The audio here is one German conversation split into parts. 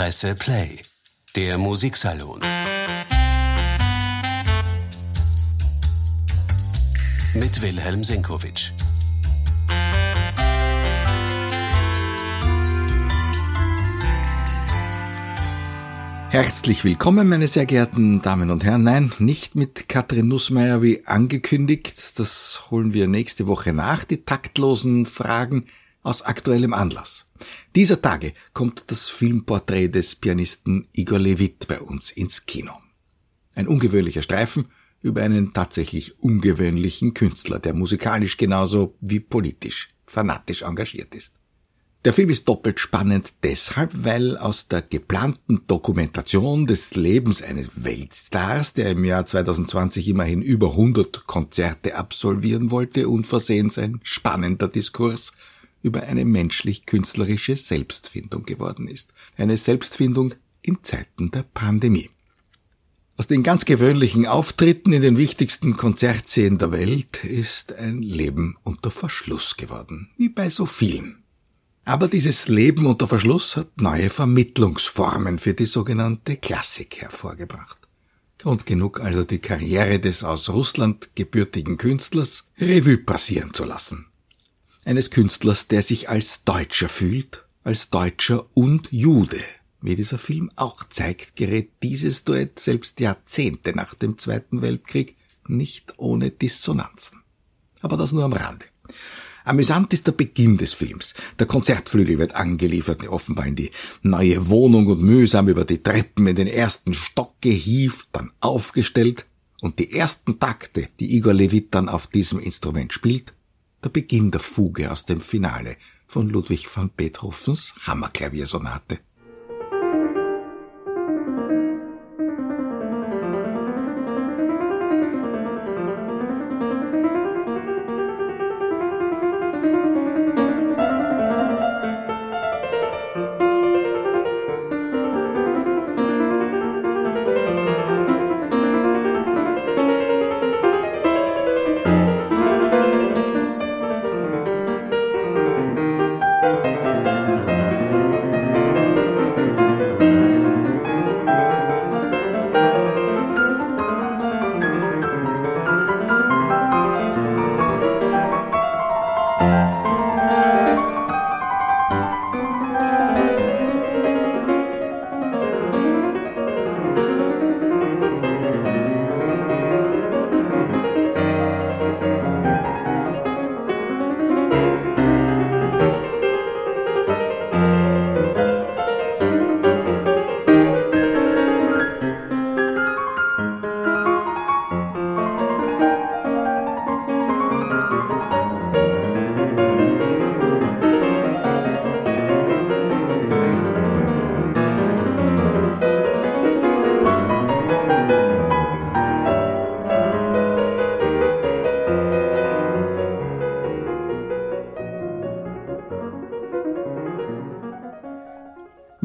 Presse Play, der Musiksalon. Mit Wilhelm Senkowitsch. Herzlich willkommen, meine sehr geehrten Damen und Herren. Nein, nicht mit Katrin Nussmeier wie angekündigt. Das holen wir nächste Woche nach, die taktlosen Fragen aus aktuellem Anlass. Dieser Tage kommt das Filmporträt des Pianisten Igor Levit bei uns ins Kino. Ein ungewöhnlicher Streifen über einen tatsächlich ungewöhnlichen Künstler, der musikalisch genauso wie politisch fanatisch engagiert ist. Der Film ist doppelt spannend deshalb, weil aus der geplanten Dokumentation des Lebens eines Weltstars, der im Jahr 2020 immerhin über 100 Konzerte absolvieren wollte, unversehens ein spannender Diskurs über eine menschlich-künstlerische Selbstfindung geworden ist. Eine Selbstfindung in Zeiten der Pandemie. Aus den ganz gewöhnlichen Auftritten in den wichtigsten Konzertsälen der Welt ist ein Leben unter Verschluss geworden, wie bei so vielen. Aber dieses Leben unter Verschluss hat neue Vermittlungsformen für die sogenannte Klassik hervorgebracht. Grund genug also die Karriere des aus Russland gebürtigen Künstlers Revue passieren zu lassen. Eines Künstlers, der sich als Deutscher fühlt, als Deutscher und Jude. Wie dieser Film auch zeigt, gerät dieses Duett selbst Jahrzehnte nach dem Zweiten Weltkrieg nicht ohne Dissonanzen. Aber das nur am Rande. Amüsant ist der Beginn des Films. Der Konzertflügel wird angeliefert, offenbar in die neue Wohnung und mühsam über die Treppen in den ersten Stock gehievt, dann aufgestellt und die ersten Takte, die Igor Levit dann auf diesem Instrument spielt, der Beginn der Fuge aus dem Finale von Ludwig van Beethovens Hammerklaviersonate.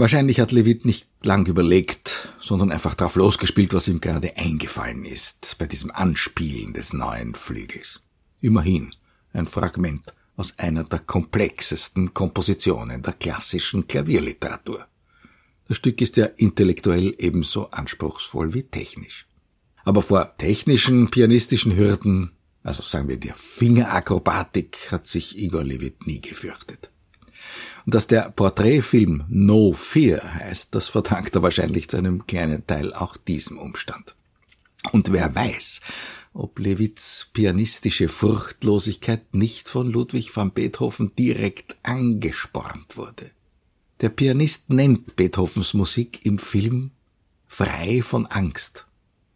Wahrscheinlich hat Levit nicht lang überlegt, sondern einfach drauf losgespielt, was ihm gerade eingefallen ist bei diesem Anspielen des neuen Flügels. Immerhin ein Fragment aus einer der komplexesten Kompositionen der klassischen Klavierliteratur. Das Stück ist ja intellektuell ebenso anspruchsvoll wie technisch. Aber vor technischen pianistischen Hürden, also sagen wir der Fingerakrobatik, hat sich Igor Levit nie gefürchtet. Und dass der Porträtfilm No Fear heißt, das verdankt er wahrscheinlich zu einem kleinen Teil auch diesem Umstand. Und wer weiß, ob Lewitz pianistische Furchtlosigkeit nicht von Ludwig van Beethoven direkt angespornt wurde. Der Pianist nennt Beethovens Musik im Film frei von Angst.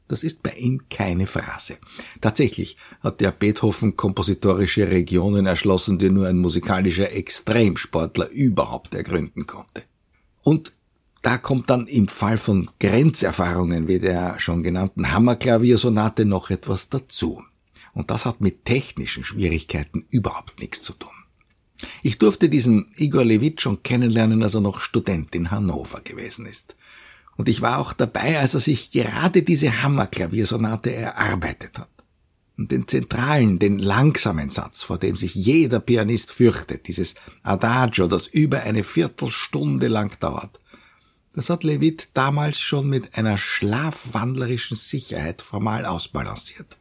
Das ist bei ihm keine Phrase. Tatsächlich hat der Beethoven kompositorische Regionen erschlossen, die nur ein musikalischer Extremsportler überhaupt ergründen konnte. Und da kommt dann im Fall von Grenzerfahrungen wie der schon genannten Hammerklaviersonate noch etwas dazu. Und das hat mit technischen Schwierigkeiten überhaupt nichts zu tun. Ich durfte diesen Igor Levit schon kennenlernen, als er noch Student in Hannover gewesen ist. Und ich war auch dabei, als er sich gerade diese Hammerklaviersonate erarbeitet hat. Und den zentralen, den langsamen Satz, vor dem sich jeder Pianist fürchtet, dieses Adagio, das über eine Viertelstunde lang dauert, Das hat Levitt damals schon mit einer schlafwandlerischen Sicherheit formal ausbalanciert.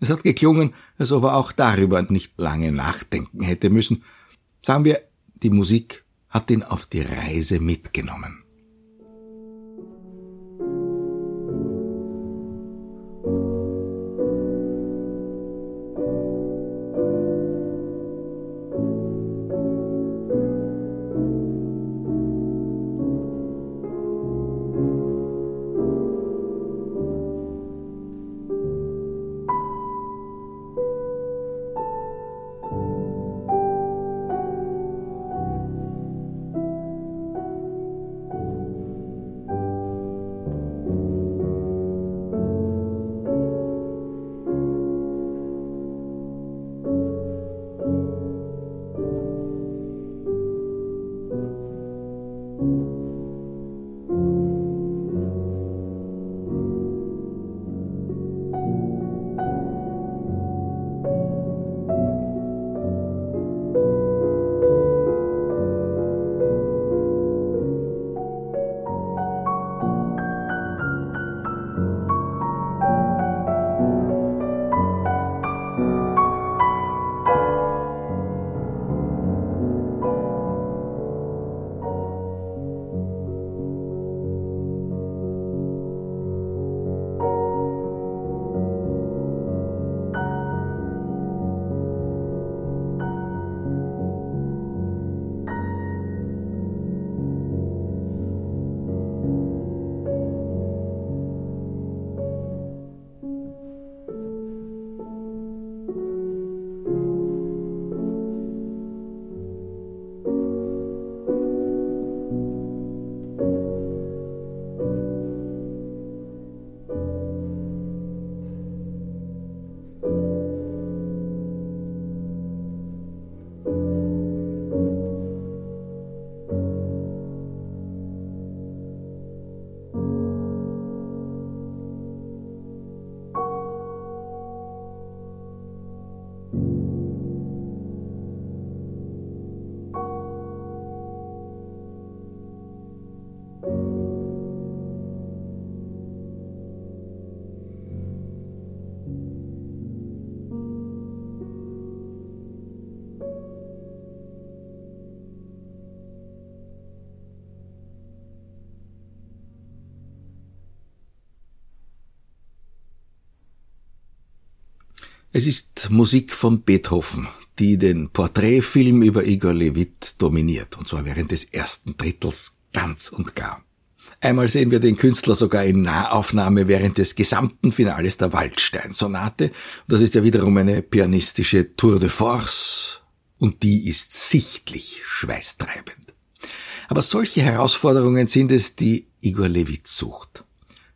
Es hat geklungen, als ob er auch darüber nicht lange nachdenken hätte müssen. Sagen wir, die Musik hat ihn auf die Reise mitgenommen. Es ist Musik von Beethoven, die den Porträtfilm über Igor Levit dominiert, und zwar während des ersten Drittels ganz und gar. Einmal sehen wir den Künstler sogar in Nahaufnahme während des gesamten Finales der Waldstein-Sonate. Das ist ja wiederum eine pianistische Tour de Force und die ist sichtlich schweißtreibend. Aber solche Herausforderungen sind es, die Igor Levit sucht.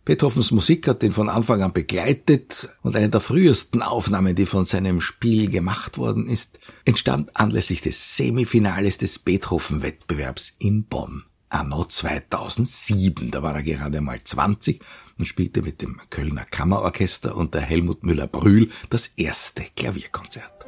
Beethovens Musik hat ihn von Anfang an begleitet und eine der frühesten Aufnahmen, die von seinem Spiel gemacht worden ist, entstand anlässlich des Semifinales des Beethoven-Wettbewerbs in Bonn. Anno 2007, da war er gerade mal 20 und spielte mit dem Kölner Kammerorchester unter Helmut Müller-Brühl das erste Klavierkonzert.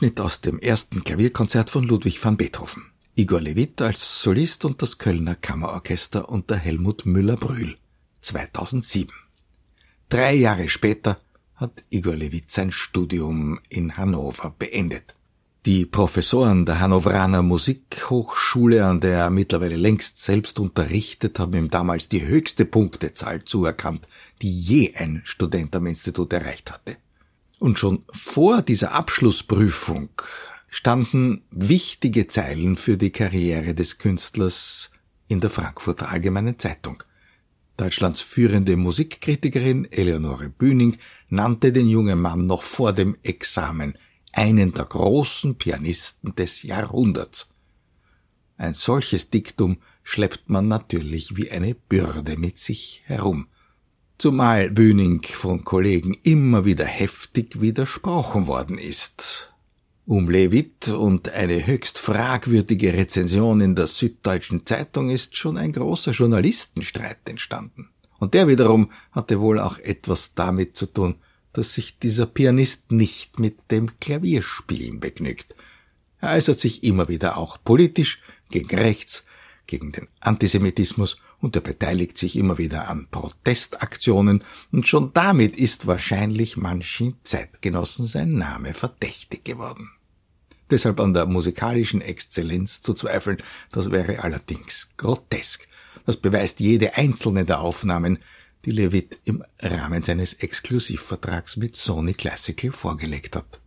Ausschnitt aus dem ersten Klavierkonzert von Ludwig van Beethoven. Igor Levit als Solist und das Kölner Kammerorchester unter Helmut Müller-Brühl 2007. Drei Jahre später hat Igor Levit sein Studium in Hannover beendet. Die Professoren der Hannoveraner Musikhochschule, an der er mittlerweile längst selbst unterrichtet, haben ihm damals die höchste Punktezahl zuerkannt, die je ein Student am Institut erreicht hatte. Und schon vor dieser Abschlussprüfung standen wichtige Zeilen für die Karriere des Künstlers in der Frankfurter Allgemeinen Zeitung. Deutschlands führende Musikkritikerin Eleonore Bühning nannte den jungen Mann noch vor dem Examen einen der großen Pianisten des Jahrhunderts. Ein solches Diktum schleppt man natürlich wie eine Bürde mit sich herum. Zumal Bühning von Kollegen immer wieder heftig widersprochen worden ist. Um Levit und eine höchst fragwürdige Rezension in der Süddeutschen Zeitung ist schon ein großer Journalistenstreit entstanden. Und der wiederum hatte wohl auch etwas damit zu tun, dass sich dieser Pianist nicht mit dem Klavierspielen begnügt. Er äußert sich immer wieder auch politisch gegen rechts, gegen den Antisemitismus und er beteiligt sich immer wieder an Protestaktionen und schon damit ist wahrscheinlich manchen Zeitgenossen sein Name verdächtig geworden. Deshalb an der musikalischen Exzellenz zu zweifeln, das wäre allerdings grotesk. Das beweist jede einzelne der Aufnahmen, die Levitt im Rahmen seines Exklusivvertrags mit Sony Classical vorgelegt hat.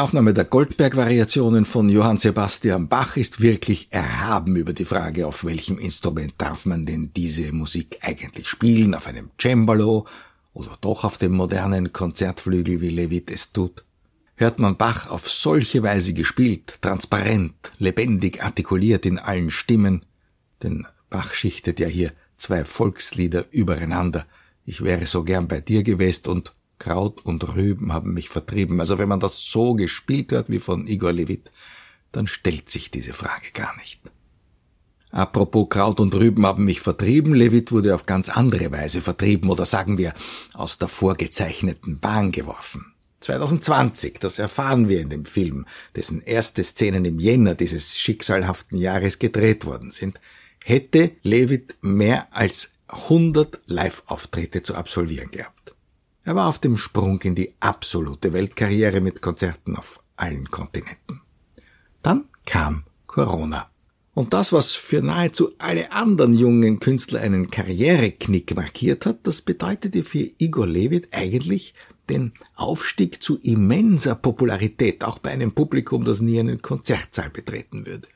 Aufnahme der Goldberg-Variationen von Johann Sebastian Bach ist wirklich erhaben über die Frage, auf welchem Instrument darf man denn diese Musik eigentlich spielen, auf einem Cembalo oder doch auf dem modernen Konzertflügel, wie Levit es tut. Hört man Bach auf solche Weise gespielt, transparent, lebendig artikuliert in allen Stimmen, denn Bach schichtet ja hier zwei Volkslieder übereinander. Ich wäre so gern bei dir gewesen und Kraut und Rüben haben mich vertrieben. Also wenn man das so gespielt hört wie von Igor Levit, dann stellt sich diese Frage gar nicht. Apropos Kraut und Rüben haben mich vertrieben, Levit wurde auf ganz andere Weise vertrieben oder sagen wir aus der vorgezeichneten Bahn geworfen. 2020, das erfahren wir in dem Film, dessen erste Szenen im Jänner dieses schicksalhaften Jahres gedreht worden sind, hätte Levit mehr als 100 Live-Auftritte zu absolvieren gehabt. Er war auf dem Sprung in die absolute Weltkarriere mit Konzerten auf allen Kontinenten. Dann kam Corona. Und das, was für nahezu alle anderen jungen Künstler einen Karriereknick markiert hat, das bedeutete für Igor Levit eigentlich den Aufstieg zu immenser Popularität, auch bei einem Publikum, das nie einen Konzertsaal betreten würde.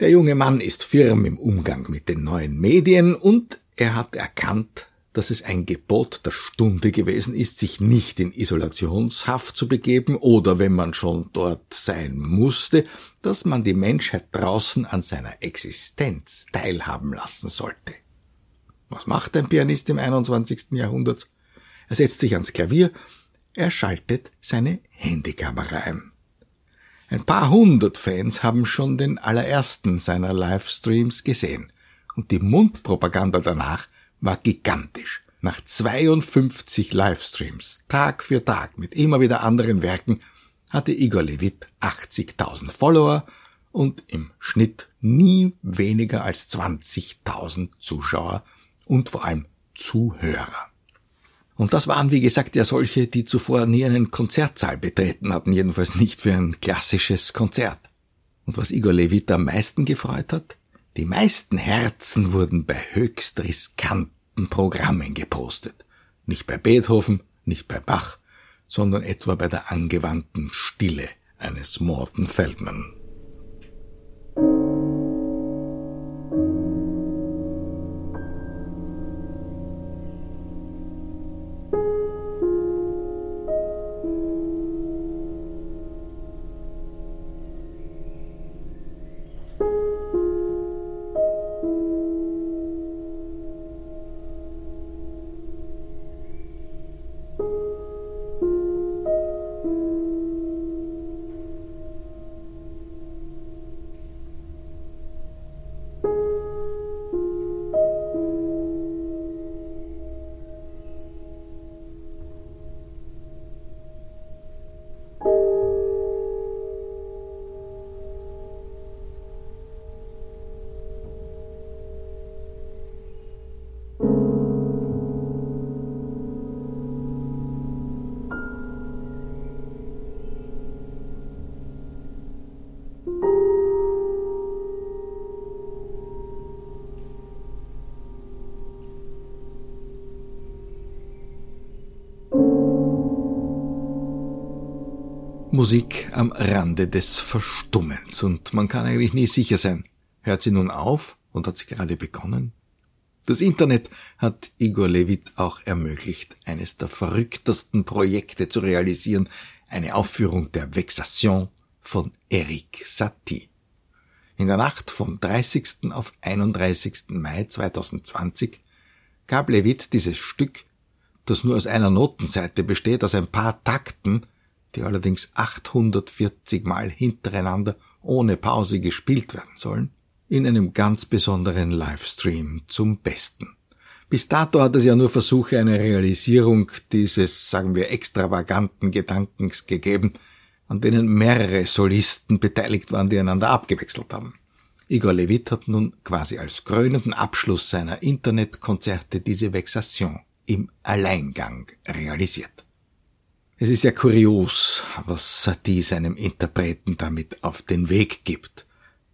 Der junge Mann ist firm im Umgang mit den neuen Medien und er hat erkannt, dass es ein Gebot der Stunde gewesen ist, sich nicht in Isolationshaft zu begeben oder wenn man schon dort sein musste, dass man die Menschheit draußen an seiner Existenz teilhaben lassen sollte. Was macht ein Pianist im 21. Jahrhundert? Er setzt sich ans Klavier, er schaltet seine Handykamera ein. Ein paar hundert Fans haben schon den allerersten seiner Livestreams gesehen und die Mundpropaganda danach war gigantisch. Nach 52 Livestreams, Tag für Tag, mit immer wieder anderen Werken, hatte Igor Levit 80.000 Follower und im Schnitt nie weniger als 20.000 Zuschauer und vor allem Zuhörer. Und das waren, wie gesagt, ja solche, die zuvor nie einen Konzertsaal betreten hatten, jedenfalls nicht für ein klassisches Konzert. Und was Igor Levit am meisten gefreut hat? Die meisten Herzen wurden bei höchst riskanten Programmen gepostet. Nicht bei Beethoven, nicht bei Bach, sondern etwa bei der angewandten Stille eines Morton Feldman. Musik am Rande des Verstummens und man kann eigentlich nie sicher sein. Hört sie nun auf und hat sie gerade begonnen? Das Internet hat Igor Levit auch ermöglicht, eines der verrücktesten Projekte zu realisieren, eine Aufführung der Vexation von Eric Satie. In der Nacht vom 30. auf 31. Mai 2020 gab Levit dieses Stück, das nur aus einer Notenseite besteht, aus ein paar Takten, die allerdings 840 Mal hintereinander ohne Pause gespielt werden sollen, in einem ganz besonderen Livestream zum Besten. Bis dato hat es ja nur Versuche einer Realisierung dieses, sagen wir, extravaganten Gedankens gegeben, an denen mehrere Solisten beteiligt waren, die einander abgewechselt haben. Igor Levit hat nun quasi als krönenden Abschluss seiner Internetkonzerte diese Vexation im Alleingang realisiert. Es ist ja kurios, was Satie seinem Interpreten damit auf den Weg gibt.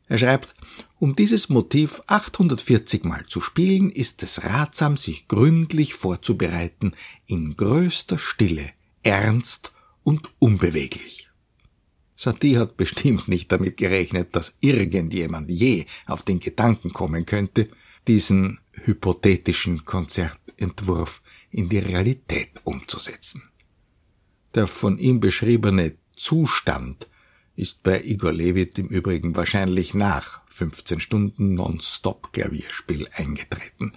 Er schreibt, um dieses Motiv 840 Mal zu spielen, ist es ratsam, sich gründlich vorzubereiten, in größter Stille, ernst und unbeweglich. Satie hat bestimmt nicht damit gerechnet, dass irgendjemand je auf den Gedanken kommen könnte, diesen hypothetischen Konzertentwurf in die Realität umzusetzen. Der von ihm beschriebene Zustand ist bei Igor Levit im Übrigen wahrscheinlich nach 15 Stunden Non-Stop Klavierspiel eingetreten.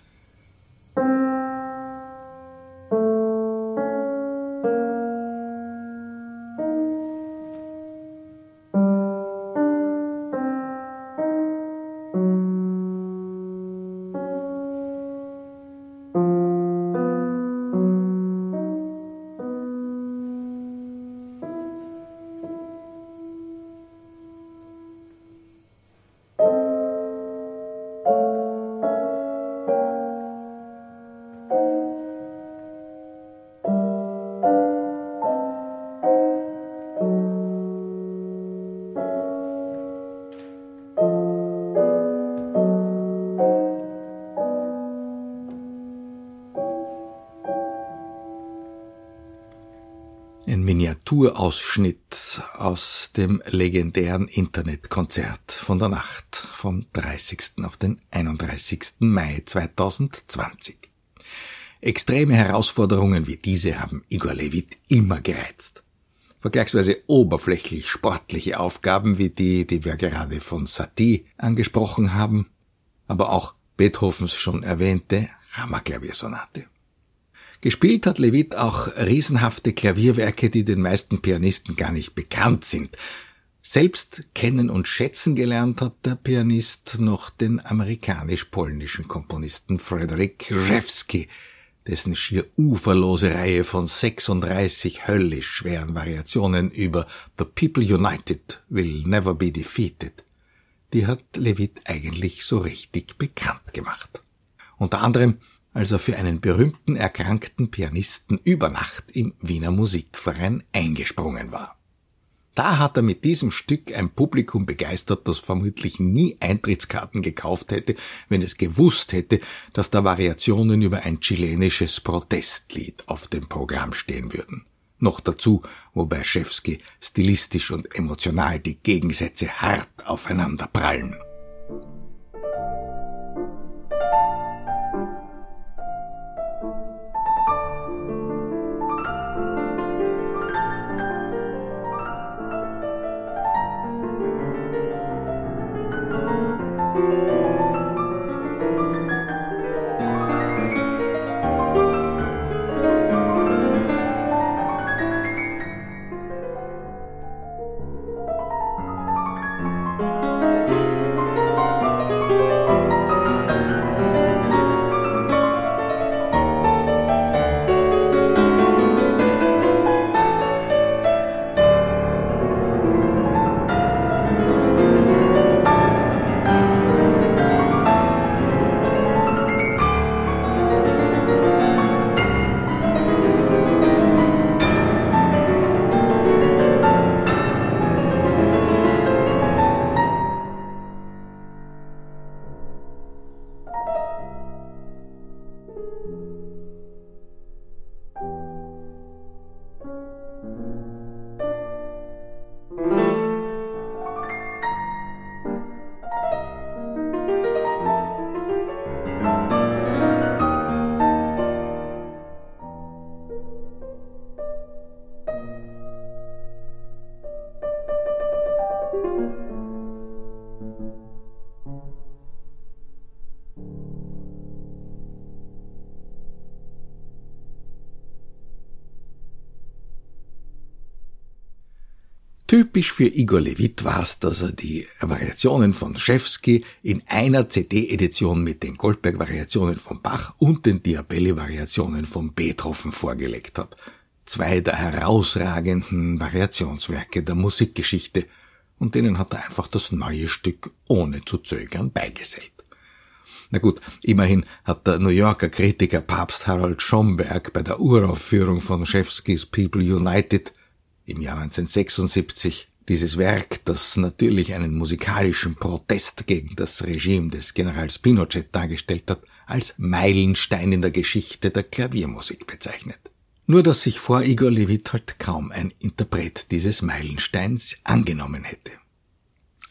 Miniaturausschnitt aus dem legendären Internetkonzert von der Nacht vom 30. auf den 31. Mai 2020. Extreme Herausforderungen wie diese haben Igor Levit immer gereizt. Vergleichsweise oberflächlich sportliche Aufgaben wie die, die wir gerade von Satie angesprochen haben, aber auch Beethovens schon erwähnte Hammerklaviersonate. Gespielt hat Levit auch riesenhafte Klavierwerke, die den meisten Pianisten gar nicht bekannt sind. Selbst kennen und schätzen gelernt hat der Pianist noch den amerikanisch-polnischen Komponisten Frederick Rzewski, dessen schier uferlose Reihe von 36 höllisch schweren Variationen über The People United Will Never Be Defeated, die hat Levit eigentlich so richtig bekannt gemacht. Unter anderem, als er für einen berühmten erkrankten Pianisten über Nacht im Wiener Musikverein eingesprungen war. Da hat er mit diesem Stück ein Publikum begeistert, das vermutlich nie Eintrittskarten gekauft hätte, wenn es gewusst hätte, dass da Variationen über ein chilenisches Protestlied auf dem Programm stehen würden. Noch dazu, wobei Schewski stilistisch und emotional die Gegensätze hart aufeinander prallen. Typisch für Igor Levit war es, dass er die Variationen von Schewski in einer CD-Edition mit den Goldberg-Variationen von Bach und den Diabelli-Variationen von Beethoven vorgelegt hat. Zwei der herausragenden Variationswerke der Musikgeschichte, und denen hat er einfach das neue Stück ohne zu zögern beigesellt. Na gut, immerhin hat der New Yorker Kritiker Papst Harold Schomberg bei der Uraufführung von Schewskis People United im Jahr 1976 dieses Werk, das natürlich einen musikalischen Protest gegen das Regime des Generals Pinochet dargestellt hat, als Meilenstein in der Geschichte der Klaviermusik bezeichnet. Nur dass sich vor Igor Levit halt kaum ein Interpret dieses Meilensteins angenommen hätte.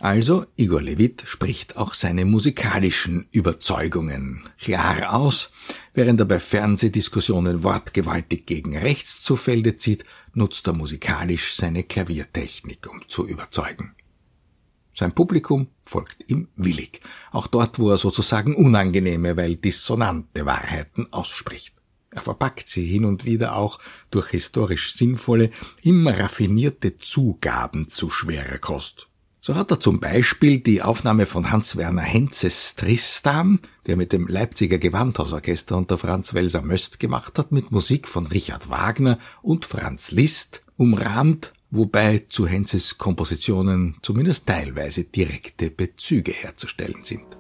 Also, Igor Levit spricht auch seine musikalischen Überzeugungen klar aus, während er bei Fernsehdiskussionen wortgewaltig gegen rechts zu Felde zieht, nutzt er musikalisch seine Klaviertechnik, um zu überzeugen. Sein Publikum folgt ihm willig, auch dort, wo er sozusagen unangenehme, weil dissonante Wahrheiten ausspricht. Er verpackt sie hin und wieder auch durch historisch sinnvolle, immer raffinierte Zugaben zu schwerer Kost. So hat er zum Beispiel die Aufnahme von Hans-Werner Henzes Tristan, der mit dem Leipziger Gewandhausorchester unter Franz Welser Möst gemacht hat, mit Musik von Richard Wagner und Franz Liszt umrahmt, wobei zu Henzes Kompositionen zumindest teilweise direkte Bezüge herzustellen sind.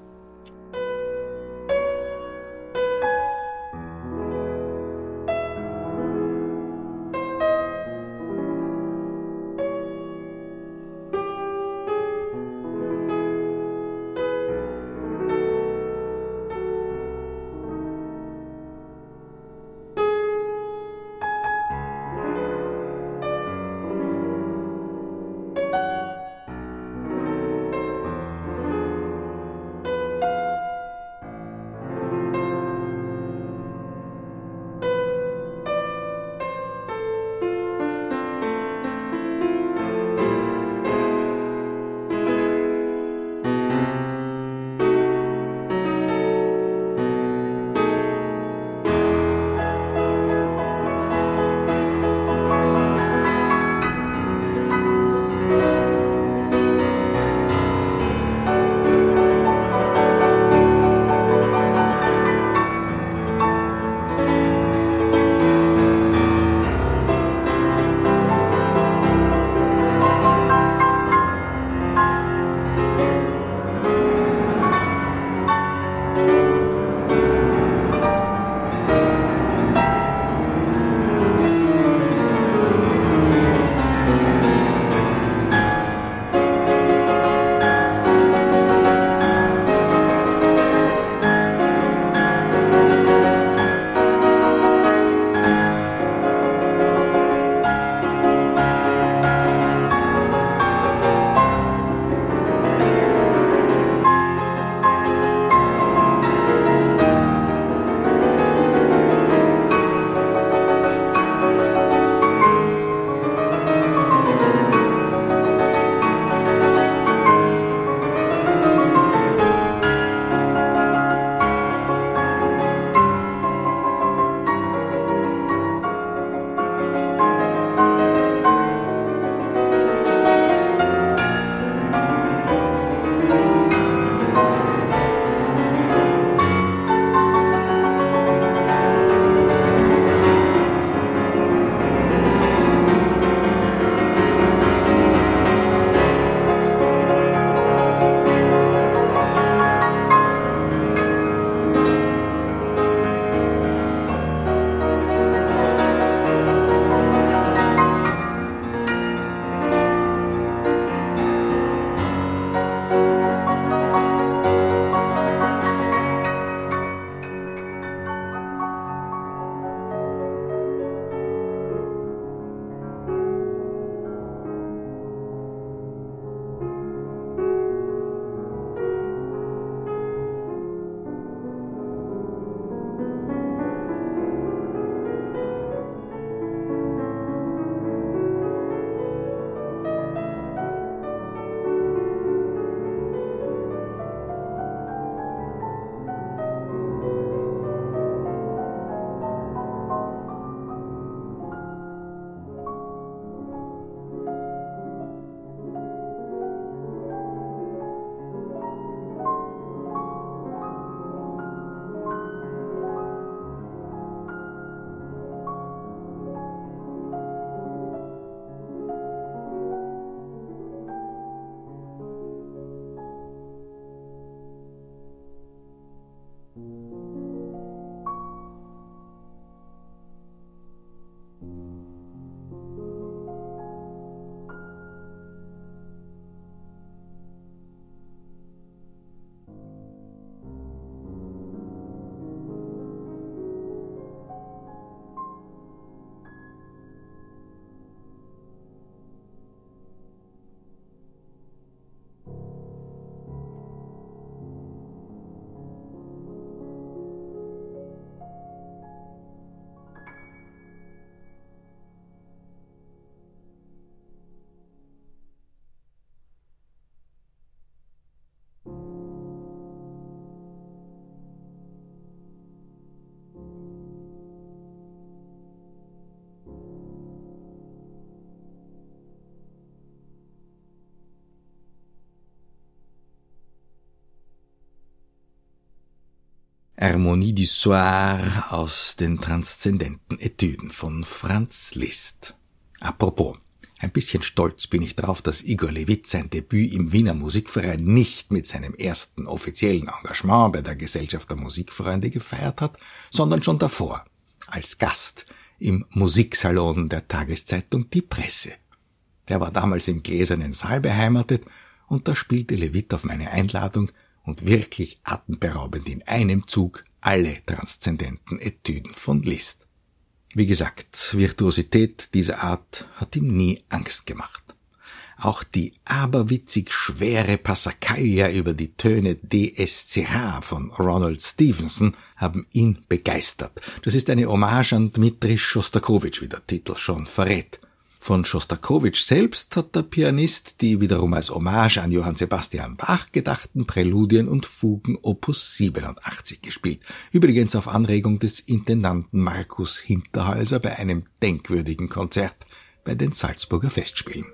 Harmonie du Soir aus den transzendenten Etüden von Franz Liszt. Apropos, ein bisschen stolz bin ich darauf, dass Igor Levit sein Debüt im Wiener Musikverein nicht mit seinem ersten offiziellen Engagement bei der Gesellschaft der Musikfreunde gefeiert hat, sondern schon davor, als Gast im Musiksalon der Tageszeitung Die Presse. Der war damals im gläsernen Saal beheimatet und da spielte Levit auf meine Einladung und wirklich atemberaubend in einem Zug alle transzendenten Etüden von Liszt. Wie gesagt, Virtuosität dieser Art hat ihm nie Angst gemacht. Auch die aberwitzig schwere Passacaglia über die Töne DSCH von Ronald Stevenson haben ihn begeistert. Das ist eine Hommage an Dmitri Schostakowitsch, wie der Titel schon verrät. Von Schostakowitsch selbst hat der Pianist die wiederum als Hommage an Johann Sebastian Bach gedachten Präludien und Fugen Opus 87 gespielt. Übrigens auf Anregung des Intendanten Markus Hinterhäuser bei einem denkwürdigen Konzert bei den Salzburger Festspielen.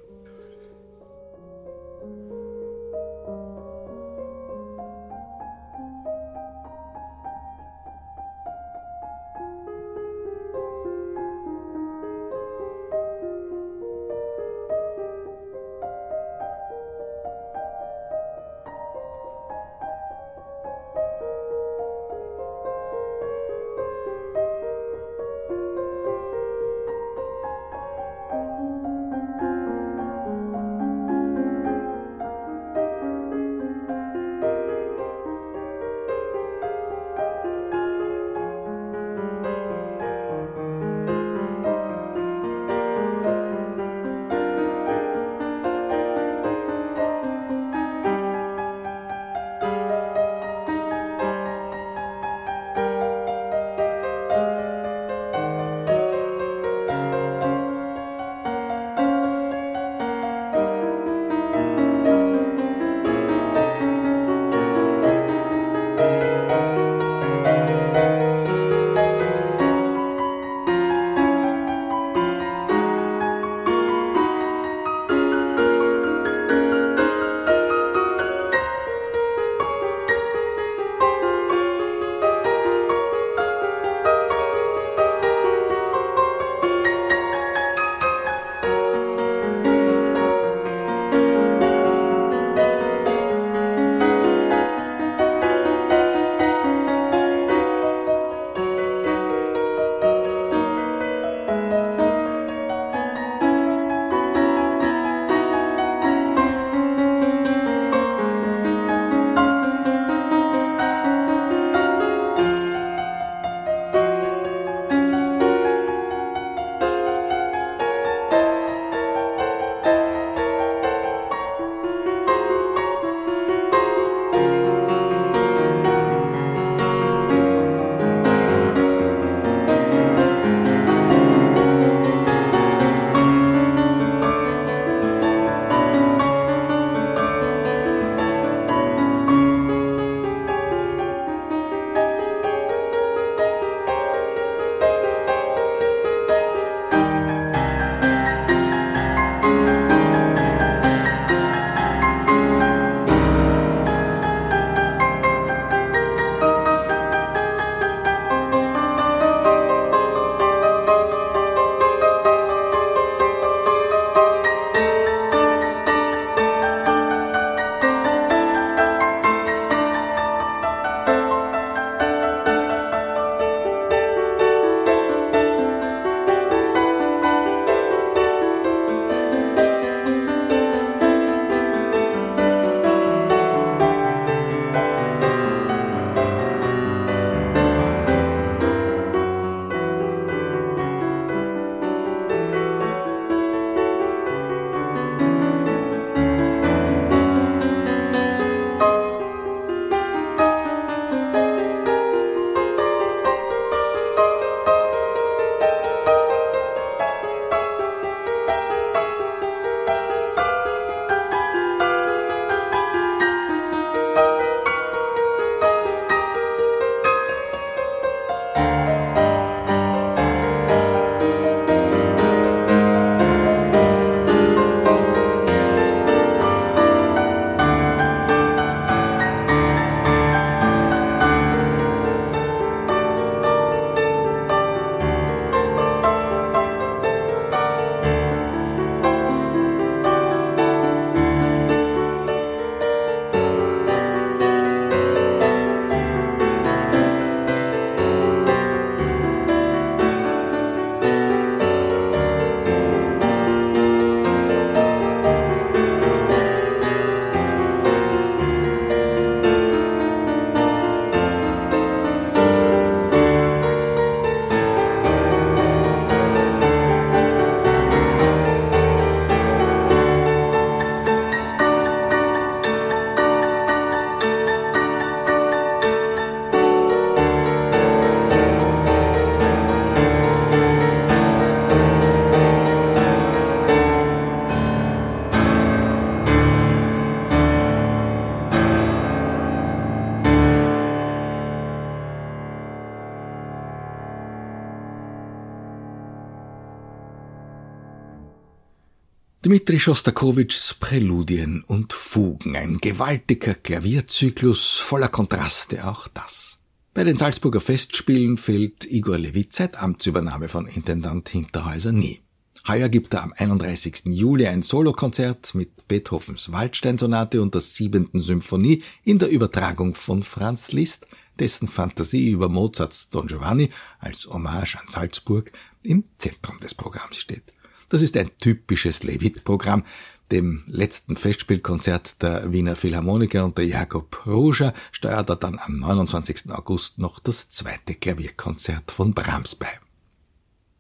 Dmitri Schostakowitschs Präludien und Fugen, ein gewaltiger Klavierzyklus voller Kontraste, auch das. Bei den Salzburger Festspielen fehlt Igor Levit seit Amtsübernahme von Intendant Hinterhäuser nie. Heuer gibt er am 31. Juli ein Solokonzert mit Beethovens Waldsteinsonate und der siebenten Symphonie in der Übertragung von Franz Liszt, dessen Fantasie über Mozarts Don Giovanni als Hommage an Salzburg im Zentrum des Programms steht. Das ist ein typisches Levit-Programm. Dem letzten Festspielkonzert der Wiener Philharmoniker unter Jakob Ruger steuert er dann am 29. August noch das zweite Klavierkonzert von Brahms bei.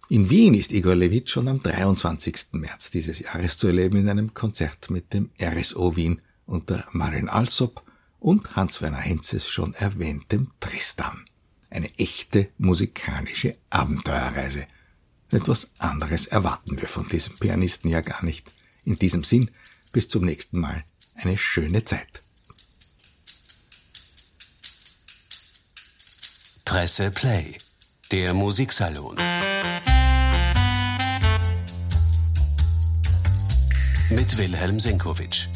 In Wien ist Igor Levit schon am 23. März dieses Jahres zu erleben in einem Konzert mit dem RSO Wien unter Marin Alsop und Hans-Werner Henzes schon erwähntem Tristan. Eine echte musikalische Abenteuerreise – etwas anderes erwarten wir von diesem Pianisten ja gar nicht. In diesem Sinn, bis zum nächsten Mal. Eine schöne Zeit. Presse Play, der Musiksalon. Mit Wilhelm Senkowitsch.